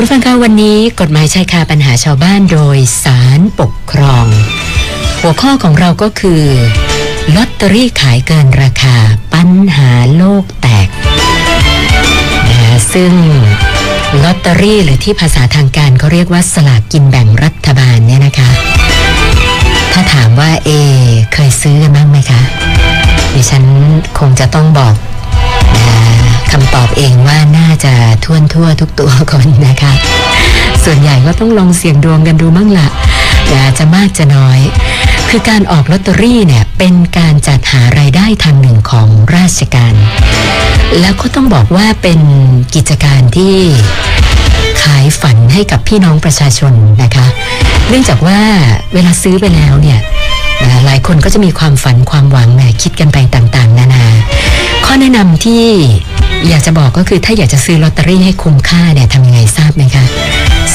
คุณฟังคะวันนี้กฎหมายชายคาปัญหาชาวบ้านโดยสารปกครอง หัวข้อของเราก็คือลอตเตอรี่ขายเกินราคาปัญหาโลกแตกนะซึ่งลอตเตอรี่หรือที่ภาษาทางการเขาเรียกว่าสลากกินแบ่งรัฐบาลเนี่ยนะคะ ถ้าถามว่าเอเคยซื้อกันบ้างไหมคะ ดิฉันคงจะต้องบอกนะ คำตอบเองว่าน่าจะท่วนทั่วทุกตัวคนนะคะ ส่วนใหญ่ก็ต้องลองเสี่ยงดวงกันดูบ้างละนะจะมากจะน้อย คือการออกลอตเตอรี่เนี่ยเป็นการจัดหารายได้ทางหนึ่งของราชการ แล้วก็ต้องบอกว่าเป็นกิจการที่ขายฝันให้กับพี่น้องประชาชนนะคะ เนื่องจากว่าเวลาซื้อไปแล้วเนี่ยหลายคนก็จะมีความฝันความหวังแหมคิดกันไปต่างๆ นานา ข้อแนะนำที่ อยากจะบอกก็คือถ้าอยากจะซื้อลอตเตอรี่ให้คุ้มค่าเนี่ยทำยังไงทราบไหมคะ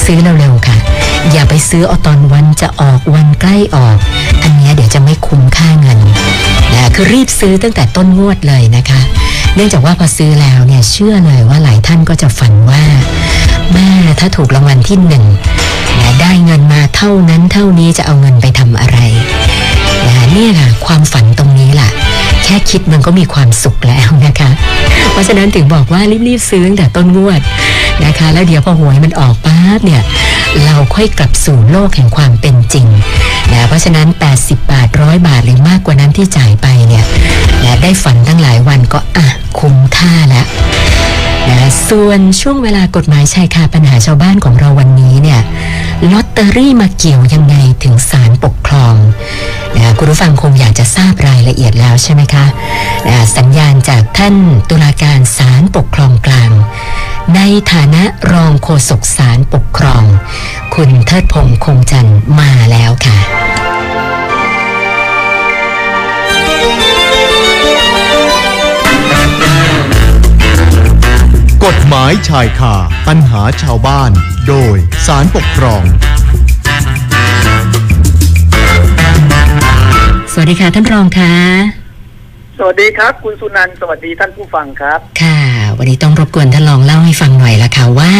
ซื้อเร็วๆค่ะ อย่าไปซื้อเอาตอนวันจะออกวันใกล้ออก อันเนี้ยเดี๋ยวจะไม่คุ้มค่าเงินนะคือรีบซื้อตั้งแต่ต้นงวดเลยนะคะ เนื่องจากว่าพอซื้อแล้วเนี่ยเชื่อเลยว่าหลายท่านก็จะฝันว่าแม่ถ้าถูกรางวัลที่หนึ่งนะได้เงินมาเท่านั้นเท่านี้จะเอาเงินไปทำอะไรนะเนี่ยค่ะความฝัน คิดมันก็มีความสุขแล้วนะคะ เพราะฉะนั้นถึงบอกว่ารีบๆซื้อตั้งแต่ต้นงวดนะคะ แล้วเดี๋ยวพอหวยมันออกปั๊บเนี่ยเราค่อยกลับสู่โลกแห่งความเป็นจริงนะเพราะฉะนั้น 80 บาทร้อยบาทหรือมากกว่านั้นที่จ่ายไปเนี่ยนะได้ฝันตั้งหลายวันก็อะคุ้มค่าแล้วนะส่วนช่วงเวลากฎหมายชายคาปัญหาชาวบ้านของเราวันนี้เนี่ย ลอตเตอรี่มาเกี่ยวยังไงถึงศาลปกครองนะคุณผู้ฟังคงอยากจะทราบรายละเอียดแล้วใช่ไหมคะนะสัญญาณจากท่านตุลาการศาลปกครองกลาง ในฐานะรองโฆษกศาลปกครอง คุณเทิดพงษ์คงจันทร์มาแล้วค่ะกฎหมายชายคาปัญหาชาวบ้าน โดยสารปกครอง สวัสดีค่ะท่านรองค่ะ สวัสดีครับ คุณสุนันท์สวัสดีท่านผู้ฟังครับ ค่ะ วันนี้ต้องรบกวนท่านรองเล่าให้ฟังหน่อยละค่ะว่า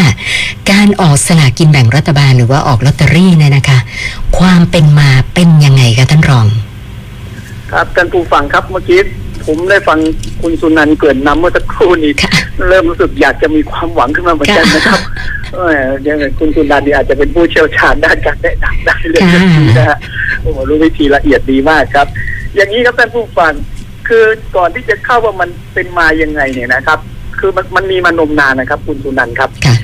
การออกสลากกินแบ่งรัฐบาลหรือว่าออกลอตเตอรี่เนี่ยนะคะ ความเป็นมาเป็นยังไงคะท่านรอง ครับท่านผู้ฟังครับเมื่อกี้ผมได้ฟังคุณสุนันท์เกรินนำเมื่อสักครู่นี้ค่ะเริ่มรู้สึกอยากจะมีความหวังขึ้นมาเหมือนกันนะครับ เออเดี๋ยวคุณสุนันท์นี่อาจจะเป็นผู้เชี่ยวชาญด้านการแนะนำได้เลยค่ะนะฮะโอ้โหรู้วิธีละเอียดดีมากครับ อย่างนี้ครับท่านผู้ฟังคือก่อนที่จะเข้าว่ามันเป็นมายังไงเนี่ยนะครับ คือมันมันมีมานมนานนะครับ คุณสุนันท์ครับค่ะ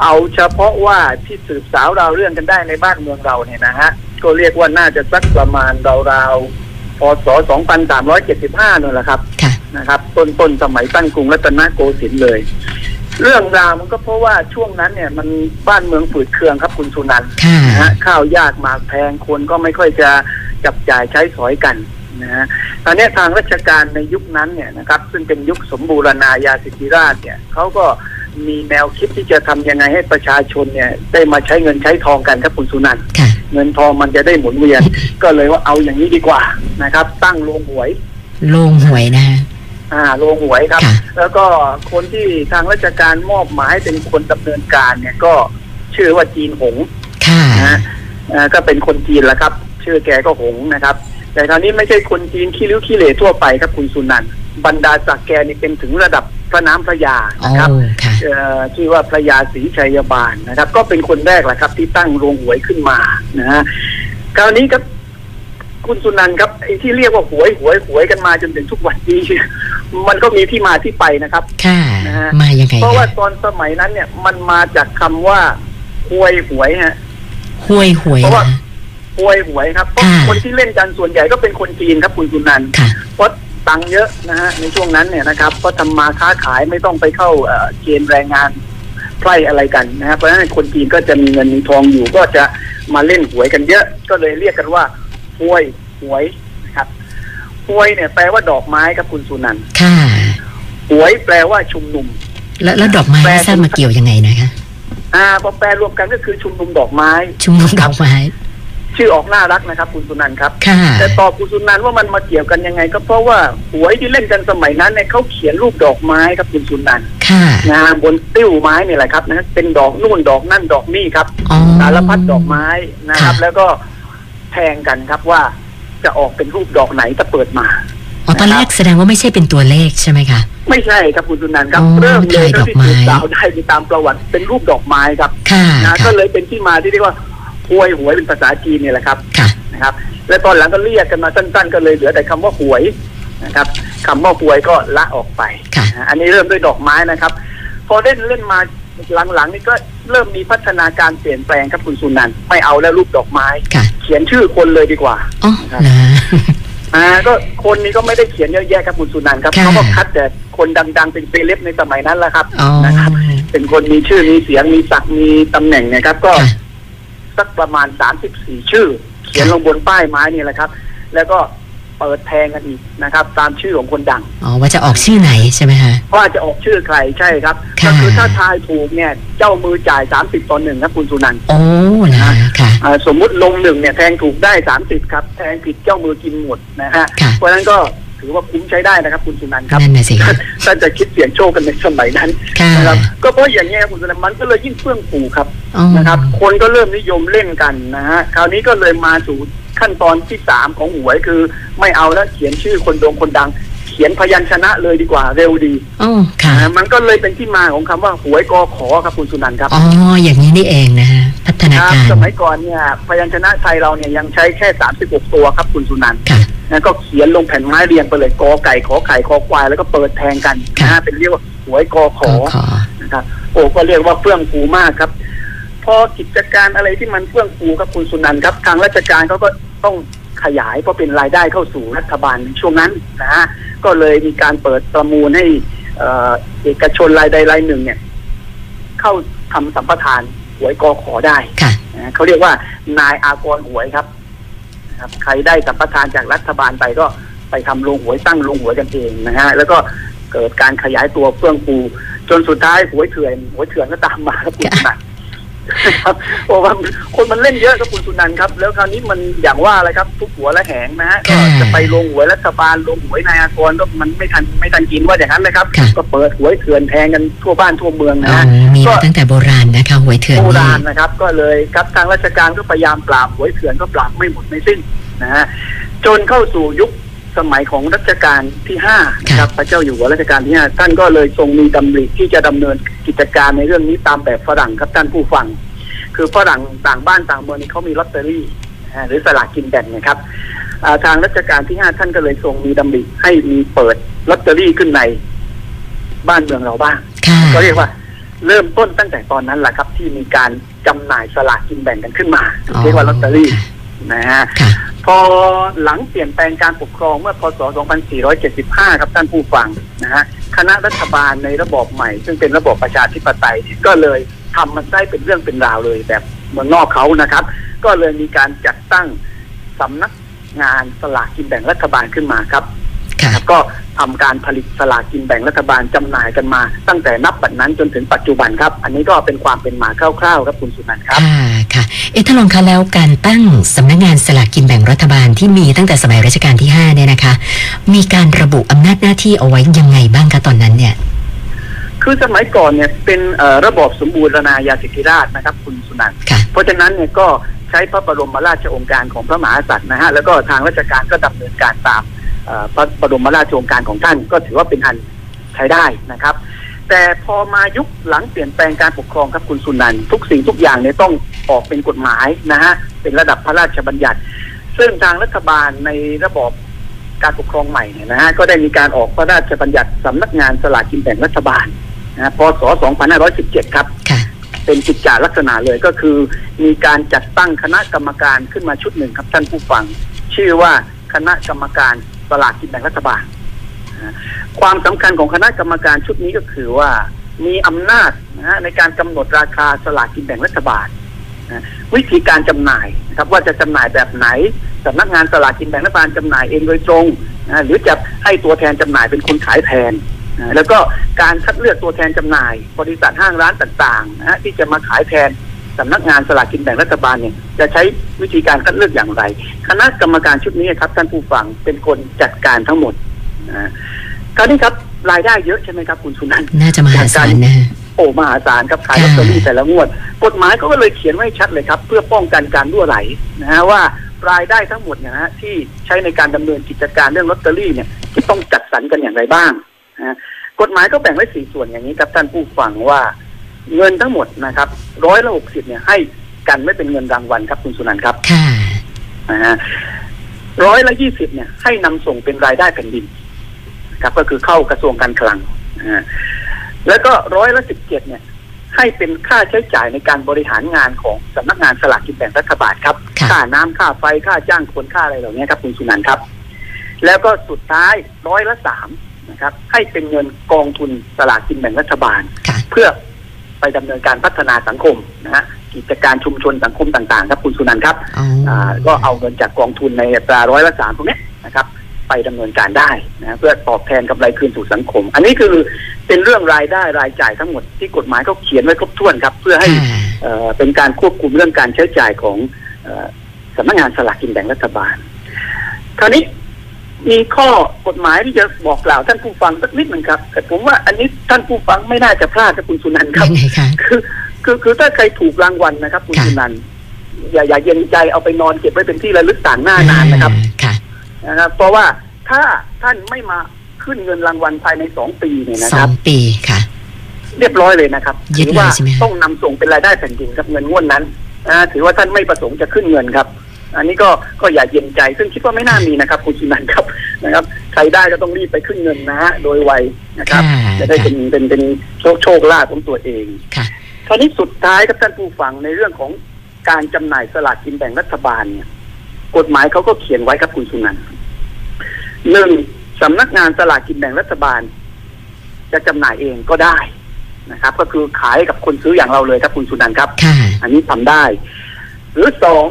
เอาเฉพาะว่าที่สืบสาวราวเรื่องกันได้ในบ้านเมืองเราเนี่ยนะฮะก็เรียกว่าน่าจะสักประมาณราวๆพศ 2375นั่นแหละครับค่ะนะครับ ต้นต้นสมัยตั้งกรุงรัตนโกสินทร์เลย เรื่องราวมันก็เพราะว่าช่วงนั้นเนี่ยมันบ้านเมืองฝืดเคืองครับคุณสุนันท์ค่ะนะฮะข้าวยากหมากแพงคนก็ไม่ค่อยจะจับจ่ายใช้สอยกันนะฮะตอนนี้ทางราชการในยุคนั้นเนี่ยนะครับซึ่งเป็นยุคสมบูรณาญาสิทธิราชเนี่ยเขาก็มีแนวคิดที่จะทำยังไงให้ประชาชนเนี่ยได้มาใช้เงินใช้ทองกันครับคุณสุนันท์ค่ะ เงินทองมันจะได้หมุนเวียน ก็เลยว่าเอาอย่างนี้ดีกว่านะครับ ตั้งโรงหวย โล่งหวยนะคะ อ่าโรงหวยครับ ค่ะ แล้วก็คนที่ทางราชการมอบหมายให้เป็นคนดำเนินการเนี่ยก็ชื่อว่าจีนหง ค่ะ นะฮะอ่าก็เป็นคนจีนแหละครับ ชื่อแกก็หงนะครับ แต่คราวนี้ไม่ใช่คนจีนขี้ริ้วขี้เหร่ทั่วไปครับคุณสุนันท์บรรดาศักดิ์แกนี่เป็นถึงระดับพระน้ำพระยาโอ้นะครับค่ะ เอ่อชื่อว่าพระยาศรีชัยบาลนะครับ ก็เป็นคนแรกแหละครับ ที่ตั้งโรงหวยขึ้นมานะฮะคราวนี้ครับคุณสุนันท์ครับไอ้ที่เรียกว่าหวยหวยหวยกันมาจนถึงทุกวันนี้ มันก็มีที่มาที่ไปนะครับ ค่ะนะฮะ มายังไงเพราะว่าคะตอนสมัยนั้นเนี่ยมันมาจากคำว่าหวยหวยฮะหวยหวยเพราะว่า นะ หวยหวยครับเพราะค่ะ คนที่เล่นกันส่วนใหญ่ก็เป็นคนจีนครับคุณสุนันท์ค่ะ เพราะตังค์เยอะนะฮะในช่วงนั้นเนี่ยนะครับเพราะทำมาค้าขายไม่ต้องไปเข้าเอ่อเกณฑ์แรงงานไพร่อะไรกันนะครับเพราะฉะนั้นคนจีนก็จะมีเงินมีทองอยู่ก็จะมาเล่นหวยกันเยอะ ก็เลยเรียกกันว่าหวยหวย นะครับหวยเนี่ยแปลว่าดอกไม้ครับคุณสุนันท์ค่ะหวยแปลว่าชุมนุม แล้วแล้วดอกไม้แปลไม่ทราบมาเกี่ยวยังไงนะคะอ่าพอแปลรวมกันก็คือชุมนุมดอกไม้ ชุมนุมดอกไม้ ชื่อออกน่ารักนะครับ คุณสุนันท์ครับค่ะแต่ตอบคุณสุนันท์ว่ามันมาเกี่ยวกันยังไง ก็เพราะว่าหวยที่เล่นกันสมัยนั้นเนี่ยเขาเขียนรูปดอกไม้ครับคุณสุนันท์ค่ะนะฮะบนติ้วไม้นี่แหละครับนะเป็นดอกนู่นดอกนั่นดอกนี่ครับอ๋อสารพัดดอกไม้นะครับค่ะแล้วก็แทงกันครับว่า จะออกเป็นรูปดอกไหนถ้าเปิดมาอ๋อตอนแรกแสดงว่าไม่ใช่เป็นตัวเลขใช่ไหมคะ ไม่ใช่ครับคุณสุนันท์ครับอ๋อเริ่มเลยถ่ายดเท่าอกที่ไม้สืบสาวได้ไปตามประวัติเป็นรูปดอกไม้ครับค่ะนะค่ะก็เลยเป็นที่มาที่เรียกว่าหวยหวยเป็นภาษาจีนเนี่ยแหละครับค่ะนะครับ และตอนหลังก็เรียกกันมาสั้น ๆ ก็เลยเหลือแต่คำว่าหวยนะครับคำว่าหวยก็ละออกไปค่ะนะอันนี้เริ่มด้วยดอกไม้นะครับ พอเล่นเล่นมาหลังๆนี่ก็ เริ่มมีพัฒนาการเปลี่ยนแปลงครับคุณสุนันท์ไม่เอาแล้วรูปดอกไม้ ค่ะเขียนชื่อคนเลยดีกว่าอ๋อเหรออ่าก็คนนี้ก็ไม่ได้เขียนเยอะแยะครับคุณสุนันท์ครับค่ะ เขาก็คัดแต่คนดัง ๆ เป็นเซเลบในสมัยนั้นแหละครับอ๋อ นะครับ เป็นคนมีชื่อมีเสียงมีศักดิ์มีตำแหน่งเนะครับ ก็ค่ะ สักประมาณสามสิบสี่ชื่อ เขียนลงบนป้ายไม้นี่แหละครับ แล้วก็ เปิดแทงกันอีกนะครับ ตามชื่อของคนดังอ๋อว่าจะออกชื่อไหนใช่ไหมคะว่าจะออกชื่อใครใช่ครับค่ะก็คือถ้าทายถูกเนี่ยเจ้ามือจ่ายสามสิบต่อหนึ่งครับคุณสุนันท์โอ้เหรอค่ะอ่าสมมุติลงหนึ่งเนี่ยแทงถูกได้สามสิบครับ แทงผิดเจ้ามือกินหมดนะฮะค่ะเพราะฉะนั้นก็ถือว่าคุ้มใช้ได้นะครับ คุณสุนันท์ครับนั่นน่ะสิคะถ้าจะคิดเสี่ยงโชคกันในสมัยนั้นค่ะนะครับ ก็เพราะอย่างเงี้ยคุณสุนันท์มันก็เลยยิ่งเฟื่องฟูครับอ๋อนะครับ คนก็เริ่มนิยมเล่นกันนะฮะคราวนี้ก็เลยมาสู่ ขั้นตอนที่สามของหวยคือ ไม่เอาแล้วเขียนชื่อคนโดงคนดัง เขียนพยัญชนะเลยดีกว่าเร็วดีอ๋อค่ะนะมันก็เลยเป็นที่มาของคำว่าหวยกอขอครับคุณสุนันท์ครับอ๋ออย่างนี้นี่เองนะฮะพัฒนาครับการสมัยก่อนเนี่ยพยัญชนะไทยเราเนี่ยยังใช้แค่36ตัวครับคุณสุนันท์ค่ะนะก็เขียนลงแผ่นไม้เรียงไปเลยกอไก่ขอไข่คอควายแล้วก็เปิดแทงกันนะค่ะฮะเป็นเรียกว่าหวยกอขก็อขอนะครับโอ้ก็เรียกว่าเฟื่องฟูมากครับ พอกิจการอะไรที่มันเฟื่องฟูครับคุณสุนันท์ครับ ทางราชการเขาก็ต้องขยายเพราะเป็นรายได้เข้าสู่รัฐบาลในช่วงนั้นนะฮะก็เลยมีการเปิดประมูลให้เอ่อเอกชนรายใดรายหนึ่งเนี่ย เข้าทำสัมปทานหวยกอขอได้ค่ะนะเขาเรียกว่านายอากรหวยครับนะครับ ใครได้สัมปทานจากรัฐบาลไปก็ไปทำโรงหวยตั้งโรงหวยกันเองนะฮะแล้วก็เกิดการขยายตัวเฟื่องฟูจนสุดท้ายหวยเถื่อนหวยเถื่อนก็ตามมาครับคุณสุนันท์ ครับเพราะว่าคนมันเล่นเยอะครับคุณสุนันท์ครับ แล้วคราวนี้มันอย่างว่าอะไรครับทุกหัวและแหงนะฮะก็ค่ะจะไปลงหวยรัฐบาลลงหวยนายอากรก็มันไม่ทันไม่ทันกินว่าอย่างนั้นนะครับ ค่ะ ก็เปิดหวยเถื่อนแทงกันทั่วบ้านทั่วเมืองนะอ๋อฮะมีก็ มาตั้งแต่โบราณนะคะหวยเถื่อนโบนี่ ราณนะครับก็เลยครับทางราชการก็พยายามปราบหวยเถื่อนก็ปราบไม่หมดไม่สิ้นนะฮะจนเข้าสู่ยุค สมัยของรัชกาลที่ห้านะครับพระเจ้าอยู่หัวรัชกาลที่ห้าท่านก็เลยทรงมีดำริที่จะดำเนินกิจการในเรื่องนี้ตามแบบฝรั่งครับท่านผู้ฟัง คือฝรั่งต่างบ้านต่างเมืองนี่เขามีลอตเตอรี่นะฮะหรือสลากกินแบ่งนะครับอ่าทางรัชกาลที่ห้าท่านก็เลยทรงมีดำริให้มีเปิดลอตเตอรี่ขึ้นในบ้านเมืองเราบ้างค่ะก็เรียกว่าเริ่มต้นตั้งแต่ตอนนั้นแหละครับ ที่มีการจำหน่ายสลากกินแบ่งกันขึ้นมาอ๋อเรียกว่าลอตเตอรี่นะฮะค่ะ พอหลังเปลี่ยนแปลงการปกครองเมื่อพศ 2475 ครับท่านผู้ฟังนะฮะคณะรัฐบาลในระบอบใหม่ ซึ่งเป็นระบอบประชาธิปไตยเนี่ยก็เลยทำมันได้เป็นเรื่องเป็นราวเลยแบบเมืองนอกเขานะครับ ก็เลยมีการจัดตั้งสำนักงานสลากกินแบ่งรัฐบาลขึ้นมาครับค่ะครับก็ ทำการผลิตสลากกินแบ่งรัฐบาลจำหน่ายกันมา ตั้งแต่นับบัดนั้นจนถึงปัจจุบันครับ อันนี้ก็เป็นความเป็นมาคร่าวๆครับคุณสุนันท์ครับค่ะค่ะ เอ๊ะถ้าลองคะแล้วการตั้งสำนักงานสลากกินแบ่งรัฐบาลที่มีตั้งแต่สมัยรัชกาลที่ห้าเนี่ยนะคะ มีการระบุอำนาจหน้าที่เอาไว้ยังไงบ้างคะตอนนั้นเนี่ยคือสมัยก่อนเนี่ยเป็นเอ่อระบอบสมบูรณาญาสิทธิราชย์นะครับ คุณสุนันท์ค่ะเพราะฉะนั้นเนี่ยก็ใช้พระบรมราชโองการของพระมหากษัตริย์นะฮะแล้วก็ทางราชการก็ดำเนินการตามเอ่อ พระบรมราชโองการของท่านก็ถือว่าเป็นอันใช้ได้นะครับ แต่พอมายุคหลังเปลี่ยนแปลงการปกครองครับคุณสุนันท์ทุกสิ่งทุกอย่างเนี่ยต้องออกเป็นกฎหมายนะฮะเป็นระดับพระราชบัญญัติ ซึ่งทางรัฐบาลในระบอบการปกครองใหม่เนี่ยนะฮะก็ได้มีการออกพระราชบัญญัติสำนักงานสลากกินแบ่งรัฐบาลนะฮะพศ 2517 ครับค่ะเป็นกิจจาลักษณะเลยก็คือ มีการจัดตั้งคณะกรรมการขึ้นมาชุดหนึ่งครับท่านผู้ฟัง ชื่อว่าคณะกรรมการ สลากกินแบ่งรัฐบาลความสำคัญของคณะกรรมการชุดนี้ก็คือว่ามีอำนาจนะฮะในการกำหนดราคาสลากกินแบ่งรัฐบาลนะวิธีการจำหน่ายนะครับว่าจะจำหน่ายแบบไหนสำนักงานสลากกินแบ่งรัฐบาลจำหน่ายเองโดยตรงนะหรือจะให้ตัวแทนจำหน่ายเป็นคนขายแทนนะแล้วก็การคัดเลือกตัวแทนจำหน่าย บริษัทห้างร้านต่างๆนะที่จะมาขายแทน สำนักงานสลากกินแบ่งรัฐบาลเนี่ยจะใช้วิธีการคัดเลือกอย่างไร คณะกรรมการชุดนี้ครับท่านผู้ฟังเป็นคนจัดการทั้งหมดนะคราวนี้ครับรายได้เยอะใช่ไหมครับคุณสุนันท์น่าจะมหาศาลนะฮะโอ้มหาศาลครับขายลอตเตอรี่แต่ละงวด กฎหมายเขาก็เลยเขียนไว้ชัดเลยครับ เพื่อป้องกันการรั่วไหลนะฮะว่ารายได้ทั้งหมดเนยนะฮะที่ใช้ในการดำเนินกิจการเรื่องลอตเตอรี่เนี่ยจะต้องจัดสรรกันอย่างไรบ้างนะฮะกฎหมายก็แบ่งไว้สี่ส่วนอย่างนี้ครับท่านผู้ฟังว่า เงินทั้งหมดนะครับร้อยละหกสิบเนี่ยให้กันไม่เป็นเงินรางวัลครับคุณสุนันท์ครับค่ะนะฮะร้อยละยี่สิบเนี่ย ให้นำส่งเป็นรายได้แผ่นดินครับ ก็คือเข้ากระทรวงการคลังนะฮะแล้วก็ร้อยละสิบเจ็ดเนี่ย ให้เป็นค่าใช้จ่ายในการบริหารงานของสำนักงานสลากกินแบ่งรัฐบาลครับ ค่ะค่าน้ำค่าไฟค่าจ้างคนค่าอะไรเหล่านี้ครับคุณสุนันท์ครับ แล้วก็สุดท้ายร้อยละสามนะครับ ให้เป็นเงินกองทุนสลากกินแบ่งรัฐบาลค่ะเพื่อ ไปดำเนินการพัฒนาสังคมนะฮะกิจการชุมชนสังคมต่างๆ ครับคุณสุนันท์ครับอ๋อออ่าก็เอาเงินจากกองทุนในอัตราร้อยละสามตรงเนี้ยนะครับ ไปดำเนินการได้นะเพื่อตอบแทนกำไรคืนสู่สังคม อันนี้คือเป็นเรื่องรายได้รายจ่ายทั้งหมดที่กฎหมายเขาเขียนไว้ครบถ้วนครับ เพื่อให้ค่ะเอ่อเป็นการควบคุมเรื่องการใช้จ่ายของเอ่อสำนักงานสลากกินแบ่งรัฐบาลคราวนี้ มีข้อกฎหมายที่จะบอกกล่าวท่านผู้ฟังสักนิดหนึ่งครับ แต่ผมว่าอันนี้ท่านผู้ฟังไม่น่าจะพลาดครับคุณสุนันท์ครับยังไงคะคือคือคือถ้าใครถูกรางวัลนะครับ คุณค่ะสุนันท์อย่าอย่าเย็นใจเอาไปนอนเก็บไว้เป็นที่ระลึกต่างหน้านานนะครับอ่าค่ะนะครับเพราะว่าถ้าท่านไม่มาขึ้นเงินรางวัลภายในสองปีเนี่ยนะสคอรับงปีค่ะ เรียบร้อยเลยนะครับยึดถืเลยว่าใช่ไหมฮะต้องนำส่งเป็นรายได้แผ่นดินครับเงินงวดนั้นอ่าถือว่าท่านไม่ประสงค์จะขึ้นเงินครับ อันนี้ก็ก็อย่าเย็นใจ ซึ่งคิดว่าไม่น่ามีนะครับคุณสุนันท์ครับนะครับ ใครได้ก็ต้องรีบไปขึ้นเงินนะฮะโดยไวนะครับค่ะจะได้เป็นเป็นเป็นโชคโชคลาภของตัวเองค่ะคราวนี้สุดท้ายครับท่านผู้ฟังในเรื่องของการจำหน่ายสลากกินแบ่งรัฐบาลเนี่ย กฎหมายเขาก็เขียนไว้ครับคุณสุนันท์หนึ่งสำนักงานสลากกินแบ่งรัฐบาล จะจำหน่ายเองก็ได้นะครับ ก็คือขายให้กับคนซื้ออย่างเราเลยครับคุณสุนันท์ครับค่ะอันนี้ทำได้ หรือสอง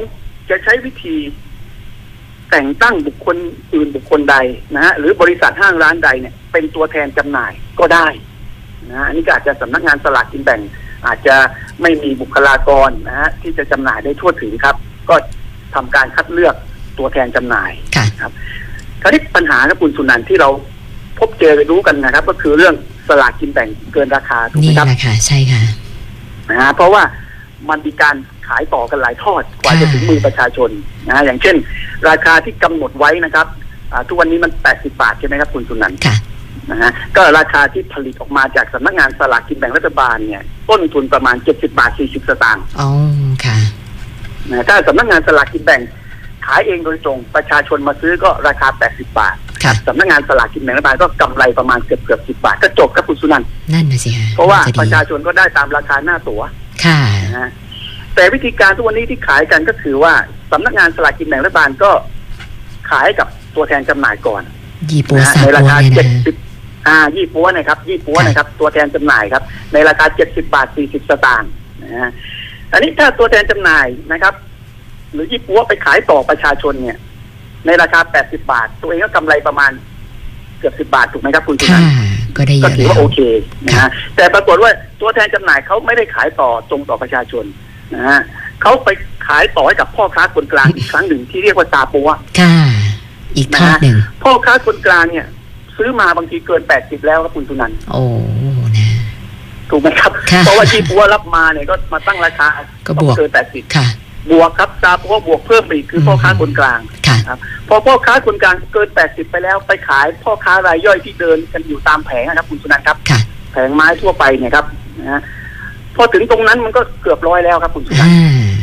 จะใช้วิธีแต่งตั้งบุคคลอื่นบุคคลใดนะฮะหรือบริษัทห้างร้านใดเนี่ย เป็นตัวแทนจำหน่ายก็ได้นะฮะอันนี้ก็อาจจะสำนักงานสลากกินแบ่ง อาจจะไม่มีบุคลากรนะฮะที่จะจำหน่ายได้ทั่วถึงครับ ก็ทำการคัดเลือกตัวแทนจำหน่ายค่ะคราวนี้ปัญหาครับคุณสุนันท์ที่เราพบเจอรู้กันนะครับ ก็คือเรื่องสลากกินแบ่งเกินราคาถูกไหมนี่ครับแหละค่ะใช่ค่ะนะฮะเพราะว่ามันมีการ ขายต่อกันหลายทอดกว่าจะถึงมือประชาชนนะฮะอย่างเช่น ราคาที่กำหนดไว้นะครับอ่าทุกวันนี้มัน 80 บาทใช่ไหมครับคุณสุนันท์ค่ะนะฮะก็ราคาที่ผลิตออกมาจากสำนักงานสลากกินแบ่งรัฐบาลเนี่ย ต้นทุนประมาณ 70 บาท 40 สตางค์อ๋อค่ะนะถ้าสำนักงานสลากกินแบ่งขายเองโดยตรงประชาชนมาซื้อก็ราคา 80 บาทค่ะสำนักงานสลากกินแบ่งรัฐบาลก็กำไรประมาณเกือบเกือบ10บาท ก็จบครับคุณสุนันท์นั่นน่ะสิฮะเพราะว่าจดีประชาชนก็ได้ตามราคาหน้าตั๋วค่ะนะฮะ แต่วิธีการทุกวันนี้ที่ขายกันก็คือว่าสำนักงานสลากกินแบ่งรัฐบาลก็ขายกับตัวแทนจำหน่ายก่อนยี่ปัวนะฮะซาในราปัวคาเนี่ยเจ็นะดฮะสิบอ่ายี่ปัวนะครับยี่ปัวนะครับ ตัวแทนจำหน่ายครับ ในราคาเจ็ดสิบาทสี่สิบสตางค์นะฮะอันนี้ถ้าตัวแทนจำหน่ายนะครับ หรือยี่ปัวไปขายต่อประชาชนเนี่ย ในราคาแปดสิบาท ตัวเองก็กำไรประมาณเกือบสิบาทถูกไหมครับคุณสุนัค่ะนท์ก็ได้เยก็อะถือแล้ว่าวโอเคนะฮะแต่ปรากฏว่าตัวแทนจำหน่ายเขาไม่ได้ขายต่อตรงต่อประชาชน นะฮะเขาไปขายต่อให้กับพ่อค้าคนกลางอีกครั้งหนึ่งที่เรียกว่าซาปัวค่ะ อีกทอดหนึ่งพ่อค้าคนกลางเนี่ย ซื้อมาบางทีเกินแปดสิบแล้วครับคุณสุนันท์โอ้นะถูกไหมครับค่ะเพราะว่าที่ปัวรับมาเนี่ยก็มาตั้งราคาก็บวกเกินแปดสิบค่ะ บวกครับซาปัวบวกเพิ่มไปอีกคือพ่อค้าคนกลางค่ะครับพอพ่อค้าคนกลางเกินแปดสิบไปแล้วไปขายพ่อค้ารายย่อยที่เดินกันอยู่ตามแผงนะครับคุณสุนันท์ครับค่ะแผงไม้ทั่วไปเนี่ยครับนะฮะ พอถึงตรงนั้นมันก็เกือบร้อยแล้วครับ คุณสุนันอ่าท์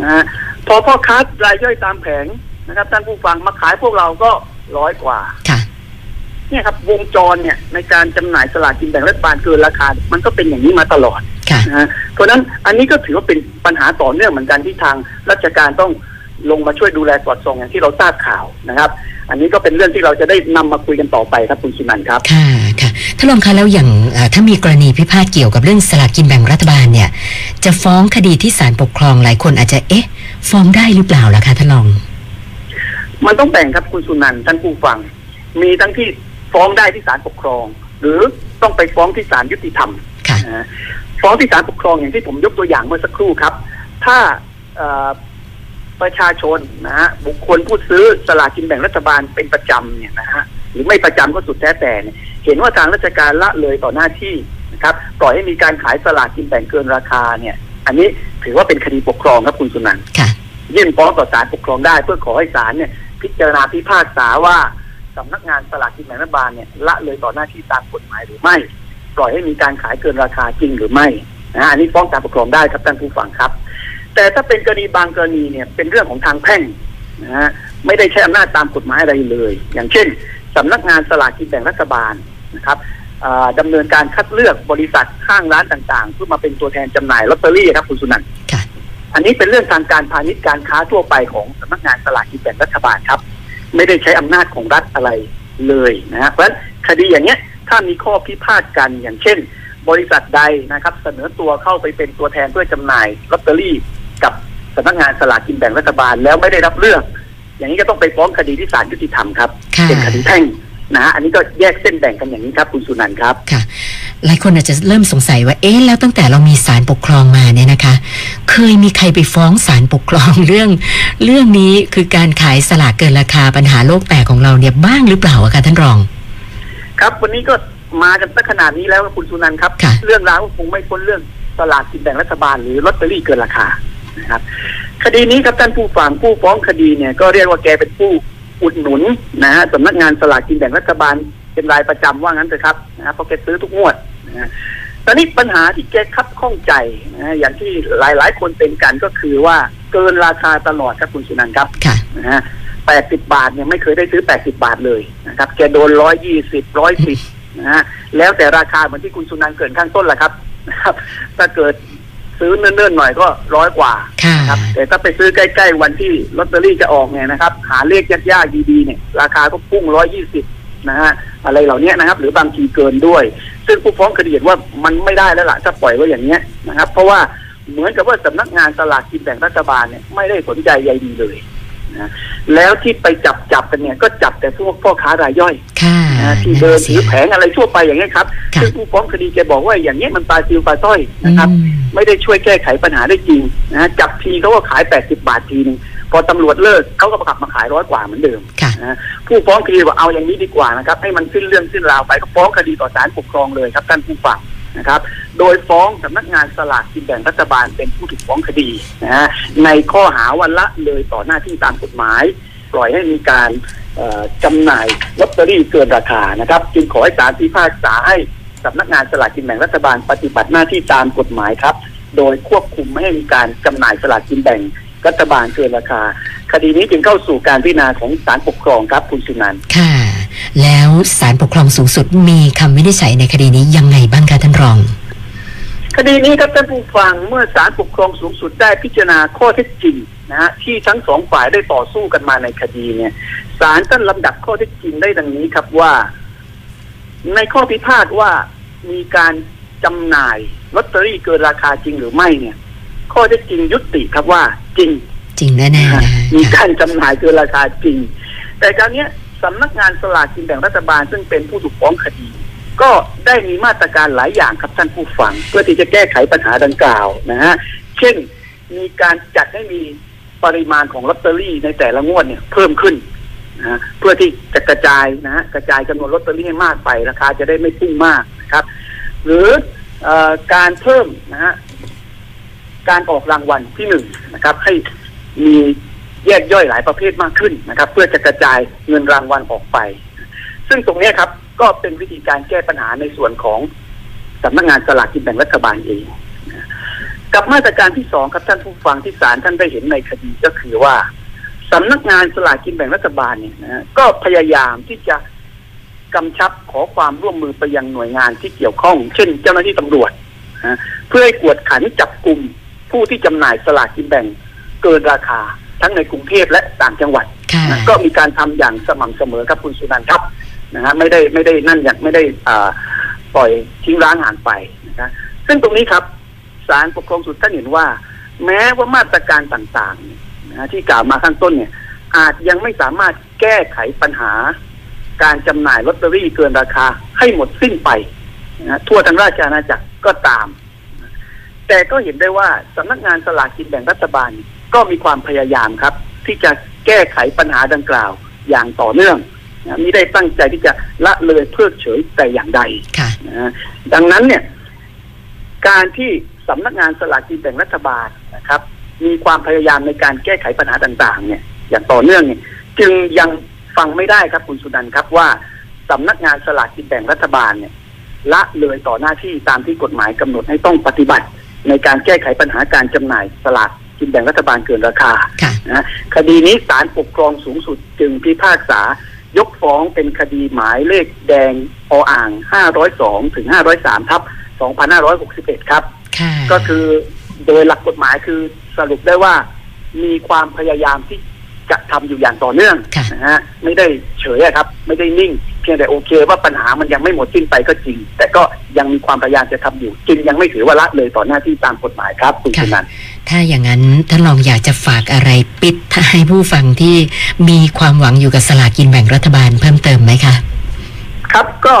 นะฮะพอพ่อค้ารายย่อยตามแผงนะครับท่านผู้ฟังมาขายพวกเราก็ร้อยกว่าค่ะเนี่ยครับวงจรเนี่ยในการจำหน่ายสลากกินแบ่งรัฐบาลเกินราคา มันก็เป็นอย่างนี้มาตลอดค่ะนะฮะเพราะฉะนั้นอันนี้ก็ถือว่าเป็นปัญหาต่อเนื่องเหมือนกันที่ทางราชการต้องลงมาช่วยดูแลสอดส่องอย่างที่เราทราบข่าวนะครับ อันนี้ก็เป็นเรื่องที่เราจะได้นำมาคุยกันต่อไปครับคุณชินันท์ครับค่ะค่ะท่านรองคะแล้วอย่างเอ่อถ้ามีกรณีพิพาทเกี่ยวกับเรื่องสลากกินแบ่งรัฐบาลเนี่ย จะฟ้องคดีที่ศาลปกครองหลายคนอาจจะเอ๊ะ ฟ้องได้หรือเปล่าล่ะคะท่านรอง มันต้องแบ่งครับคุณสุนันท์ท่านผู้ฟัง มีทั้งที่ฟ้องได้ที่ศาลปกครอง หรือต้องไปฟ้องที่ศาลยุติธรรมค่ะนะฮะฟ้องที่ศาลปกครองอย่างที่ผมยกตัวอย่างเมื่อสักครู่ครับ ถ้าเอ่อ ประชาชนนะฮะบุคคลผู้ซื้อสลากกินแบ่งรัฐบาลเป็นประจำเนี่ยนะฮะหรือไม่ประจำก็สุดแท้แต่เนี่ยเห็นว่าทางราชการละเลยต่อหน้าที่นะครับปล่อยให้มีการขายสลากกินแบ่งเกินราคาเนี่ย อันนี้ถือว่าเป็นคดีปกครองครับคุณสุนันท์ค่ะยื่นฟ้องต่อศาลปกครองได้เพื่อขอให้ศาลเนี่ย พิจารณาพิพากษาว่าสำนักงานสลากกินแบ่งรัฐบาลเนี่ยละเลยต่อหน้าที่ตามกฎหมายหรือไม่ ปล่อยให้มีการขายเกินราคาจริงหรือไม่นะอันนี้ฟ้องศาลปกครองได้ครับท่านผู้ฟังครับ แต่ถ้าเป็นกรณีบางกรณีเนี่ยเป็นเรื่องของทางแพ่งนะฮะไม่ได้ใช้อำนาจตามกฎหมายอะไรเลย อย่างเช่นสำนักงานสลากกินแบ่งรัฐบาลนะครับอ่าดำเนินการคัดเลือกบริษัทห้างร้านต่างๆ เพื่อมาเป็นตัวแทนจำหน่ายลอตเตอรี่ครับคุณสุนันท์ค่ะอันนี้เป็นเรื่องทางการพาณิชย์การค้าทั่วไปของสำนักงานสลากกินแบ่งรัฐบาลครับ ไม่ได้ใช้อำนาจของรัฐอะไรเลยนะฮะเพราะฉะนั้นคดีอย่างเนี้ยถ้ามีข้อพิพาทกันอย่างเช่น บริษัทใดนะครับ เสนอตัวเข้าไปเป็นตัวแทนเพื่อจำหน่ายลอตเตอรี่กับ สำนักงานสลากกินแบ่งรัฐบาลแล้วไม่ได้รับเลือกอย่างนี้ก็ต้องไปฟ้องคดีที่ศาลยุติธรรมครับค่ะ เป็นคดีแพ่งนะฮะอันนี้ก็แยกเส้นแบ่งกันอย่างนี้ครับคุณสุนันท์ครับ ค่ะ หลายคนอาจจะเริ่มสงสัยว่า เอ๊ะ แล้วตั้งแต่เรามีศาลปกครองมาเนี่ยนะคะ เคยมีใครไปฟ้องศาลปกครอง เรื่อง เรื่องนี้คือการขายสลากเกินราคาปัญหาโลกแตกของเราเนี่ยบ้างหรือเปล่าอะคะท่านรอง ครับ วันนี้ก็มากันสักขนาดนี้แล้วคุณสุนันท์ครับ ค่ะ เรื่องราวก็คงไม่พ้นเรื่องสลากกินแบ่งรัฐบาลหรือลอตเตอรี่เกินราคา นะครับ คดีนี้ครับท่านผู้ฟังผู้ฟ้องคดีเนี่ยก็เรียกว่าแกเป็นผู้อุดหนุนนะฮะสำนักงานสลากกินแบ่งรัฐบาลเป็นรายประจำว่างั้นเถอะครับนะฮะเพราะแกซื้อทุกงวดนะฮะตอนนี้ปัญหาที่แกคับข้องใจนะฮะอย่างที่หลาย ๆ คนเป็นกันก็คือว่าเกินราคาตลอดครับคุณสุนันท์ครับค่ะนะฮะแปดสิบบาทเนี่ยไม่เคยได้ซื้อแปดสิบาทเลยนะครับ แกโดนร้อยยี่สิบร้อยสิบนะฮะแล้วแต่ราคาเหมือนที่คุณสุนันท์เกรินข้างต้นแหละครับนะครับ ถ้าเกิด ซื้อเนิ่นๆหน่อยก็ร้อยกว่าค่ะนะครับ แต่ถ้าไปซื้อใกล้ๆวันที่ลอตเตอรี่จะออกเนี่ยนะครับ หาเลขยากๆดีๆเนี่ย ราคาก็พุ่งร้อยยี่สิบนะฮะอะไรเหล่านี้นะครับ หรือบางทีเกินด้วย ซึ่งผู้ฟ้องคดีเห็นว่ามันไม่ได้แล้วล่ะถ้าปล่อยไว้อย่างเนี้ยนะครับ เพราะว่าเหมือนกับว่าสำนักงานสลากกินแบ่งรัฐบาลเนี่ยไม่ได้สนใจใยดีเลย นะแล้วที่ไปจับจับกันเนี่ยก็จับแต่พวกพ่อค้ารายย่อยค่ะนะที่เดินถือแผงอะไรทั่วไปอย่างเงี้ยครับค่ะซึ่งผู้ฟ้องคดีแกบอกว่าอย่างเงี้ยมันปลาซิวปลาสร้อยนะครับอืมไม่ได้ช่วยแก้ไขปัญหาได้จริงนะจับทีเขาก็ขาย80บาททีนึงพอตำรวจเลิกเขาก็กลับมาขายร้อยกว่าเหมือนเดิมค่ะนะผู้ฟ้องคดีว่าเอาอย่างนี้ดีกว่านะครับ ให้มันสิ้นเรื่องสิ้นราวไปก็ฟ้องคดีต่อศาลปกครองเลยครับท่านผู้ฟัง นะครับ โดยฟ้องสำนักงานสลากกินแบ่งรัฐบาลเป็นผู้ถูกฟ้องคดีนะฮะในข้อหาวันละเลยต่อหน้าที่ตามกฎหมาย ปล่อยให้มีการจำหน่ายลอตเตอรี่เกินราคานะครับ จึงขอให้ศาลพิพากษาให้สำนักงานสลากกินแบ่งรัฐบาล ปฏิบัติหน้าที่ตามกฎหมายครับ โดยควบคุมไม่ให้มีการจำหน่ายสลากกินแบ่งรัฐบาลเกินราคา คดีนี้จึงเข้าสู่การพิจารณาของศาลปกครองครับคุณสุนันท์ค่ะ แล้วศาลปกครองสูงสุดมีคำวินิจฉัยในคดีนี้ยังไงบ้างคะท่านรอง คดีนี้ครับท่านผู้ฟังเมื่อศาลปกครองสูงสุดได้พิจารณาข้อเท็จจริงนะฮะที่ทั้งสองฝ่ายได้ต่อสู้กันมาในคดีเนี่ยศาลท่านลำดับข้อเท็จจริงได้ดังนี้ครับว่า ในข้อพิพาทว่ามีการจำหน่ายลอตเตอรี่เกินราคาจริงหรือไม่เนี่ย ข้อเท็จจริงยุติครับว่าจริงจริงแน่ๆนะคะมีค่ะการจำหน่ายเกินราคาจริง แต่การเนี้ย สำนักงานสลากกินแบ่งรัฐบาล ซึ่งเป็นผู้ถูกฟ้องคดี ก็ได้มีมาตรการหลายอย่างครับท่านผู้ฟัง เพื่อที่จะแก้ไขปัญหาดังกล่าวนะฮะเช่นมีการจัดให้มีปริมาณของลอตเตอรี่ในแต่ละงวดเนี่ยเพิ่มขึ้นนะะเพื่อที่จะกระจายนะฮะกระจายจำนวนลอตเตอรี่ให้มากไปราคาจะได้ไม่พุ่งมากนะครับ หรือเออการเพิ่มนะฮะการออกรางวัลที่หนึ่งนะครับ ให้มี แยกย่อยหลายประเภทมากขึ้นนะครับ เพื่อจะกระจายเงินรางวัลออกไป ซึ่งตรงนี้ครับก็เป็นวิธีการแก้ปัญหาในส่วนของสำนักงานสลากกินแบ่งรัฐบาลเองกับมาตรการที่สองครับท่านผู้ฟังที่ศาลท่านได้เห็นในคดีก็คือว่าสำนักงานสลากกินแบ่งรัฐบาลเนี่ยนะก็พยายามที่จะกำชับขอความร่วมมือไปยังหน่วยงานที่เกี่ยวข้อง เช่น เจ้าหน้าที่ตำรวจนะเพื่อให้กวดขันจับกลุ่มผู้ที่จำหน่ายสลากกินแบ่งเกินราคา ทั้งในกรุงเทพและต่างจังหวัดค่ะนะก็มีการทำอย่างสม่ำเสมอครับคุณสุนันท์ครับนะฮะไม่ได้ไม่ได้นั่นอย่างไม่ได้อ่าปล่อยทิ้งร้างห่างไปนะครับซึ่งตรงนี้ครับศาลปกครองสูงสุดท่านเห็นว่า แม้ว่ามาตรการต่างๆเนี่ยนะฮะที่กล่าวมาข้างต้นเนี่ย อาจยังไม่สามารถแก้ไขปัญหา การจำหน่ายลอตเตอรี่เกินราคาให้หมดสิ้นไปนะฮะทั่วทั้งราชอาณาจักรก็ตาม แต่ก็เห็นได้ว่าสำนักงานสลากกินแบ่งรัฐบาล ก็มีความพยายามครับ ที่จะแก้ไขปัญหาดังกล่าวอย่างต่อเนื่องนะไม่ได้ตั้งใจที่จะละเลยเพิกเฉยแต่อย่างใดค่ะนะฮะดังนั้นเนี่ย การที่สำนักงานสลากกินแบ่งรัฐบาลนะครับ มีความพยายามในการแก้ไขปัญหาต่าง ๆ เนี่ย อย่างต่อเนื่องเนี่ย จึงยังฟังไม่ได้ครับคุณสุนันท์ครับว่าสำนักงานสลากกินแบ่งรัฐบาลเนี่ย ละเลยต่อหน้าที่ตามที่กฎหมายกำหนดให้ต้องปฏิบัติ ในการแก้ไขปัญหาการจำหน่ายสลาก กินแบ่งรัฐบาลเกินราคาค่ะนะคดีนี้ศาลปกครองสูงสุดจึงพิพากษายกฟ้องเป็นคดีหมายเลขแดงออ่าง 502 ถึง 503 ทับ 2561 ครับค่ะก็คือโดยหลักกฎหมายคือสรุปได้ว่ามีความพยายามที่ จะทำอยู่อย่างต่อเนื่องค่ะนะฮะไม่ได้เฉยอะครับ ไม่ได้นิ่ง เพียงแต่โอเค ว่าปัญหามันยังไม่หมดสิ้นไปก็จริง แต่ก็ยังมีความพยายามจะทำอยู่ จึงยังไม่ถือว่าละเลยต่อหน้าที่ตามกฎหมายครับคุณค่ะชนันท์ถ้าอย่างนั้นท่านลองอยากจะฝากอะไรปิดถ้าให้ผู้ฟังที่มีความหวังอยู่กับสลากกินแบ่งรัฐบาลเพิ่มเติมไหมคะ ครับก็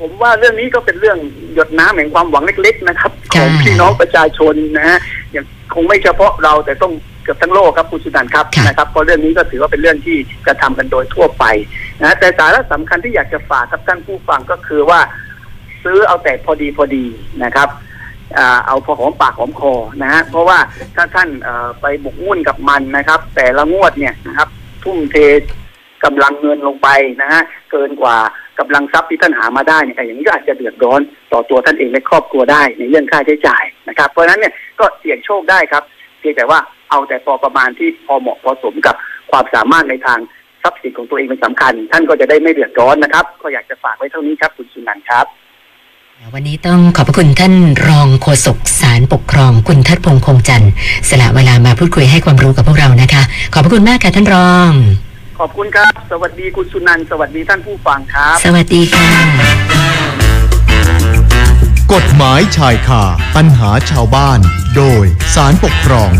ผมว่าเรื่องนี้ก็เป็นเรื่องหยดน้ำแห่งความหวังเล็ก ๆ นะครับขค่ะองพี่น้องประชาชนนะฮะอย่างคงไม่เฉพาะเราแต่ต้องเกือบทั้งโลกครับคุณสุนันท์ครับค่ะนะครับเพราะเรื่องนี้ก็ถือว่าเป็นเรื่องที่กระทำกันโดยทั่วไปนะแต่สาระสำคัญที่อยากจะฝากกับท่านผู้ฟังก็คือว่า ซื้อเอาแต่พอดีพอดีนะครับอ่าเอาพอหอมปากหอมคอนะฮะเพราะว่าถ้าท่านเอ่อไปบุกมุ่นกับมันนะครับ แต่ละงวดเนี่ยนะครับ ทุ่มเทกำลังเงินลงไปนะฮะเกินกว่ากำลังทรัพย์ที่ท่านหามาได้เนี่ยอย่างนี้ก็อาจจะเดือดร้อนต่อตัวท่านเองและครอบครัวได้ในเรื่องค่าใช้จ่ายนะครับ เพราะฉะนั้นเนี่ยก็เสี่ยงโชคได้ครับเพียงแต่ว่า เอาแต่พอประมาณที่พอเหมาะพอสมกับความสามารถในทางทรัพย์สินของตัวเองเป็นสำคัญ ท่านก็จะได้ไม่เดือดร้อนนะครับ ก็อยากจะฝากไว้เท่านี้ครับ คุณสุนันท์ครับ วันนี้ต้องขอบพระคุณท่านรองโฆษกสารปกครอง คุณทัดพงษ์คงจันทร์สละเวลามาพูดคุยให้ความรู้กับพวกเรานะคะ ขอบพระคุณมากค่ะท่านรอง ขอบคุณครับ สวัสดีคุณสุนันท์สวัสดีท่านผู้ฟังครับ สวัสดีค่ะ กฎหมายชายคาปัญหาชาวบ้าน โดยสารปกครอง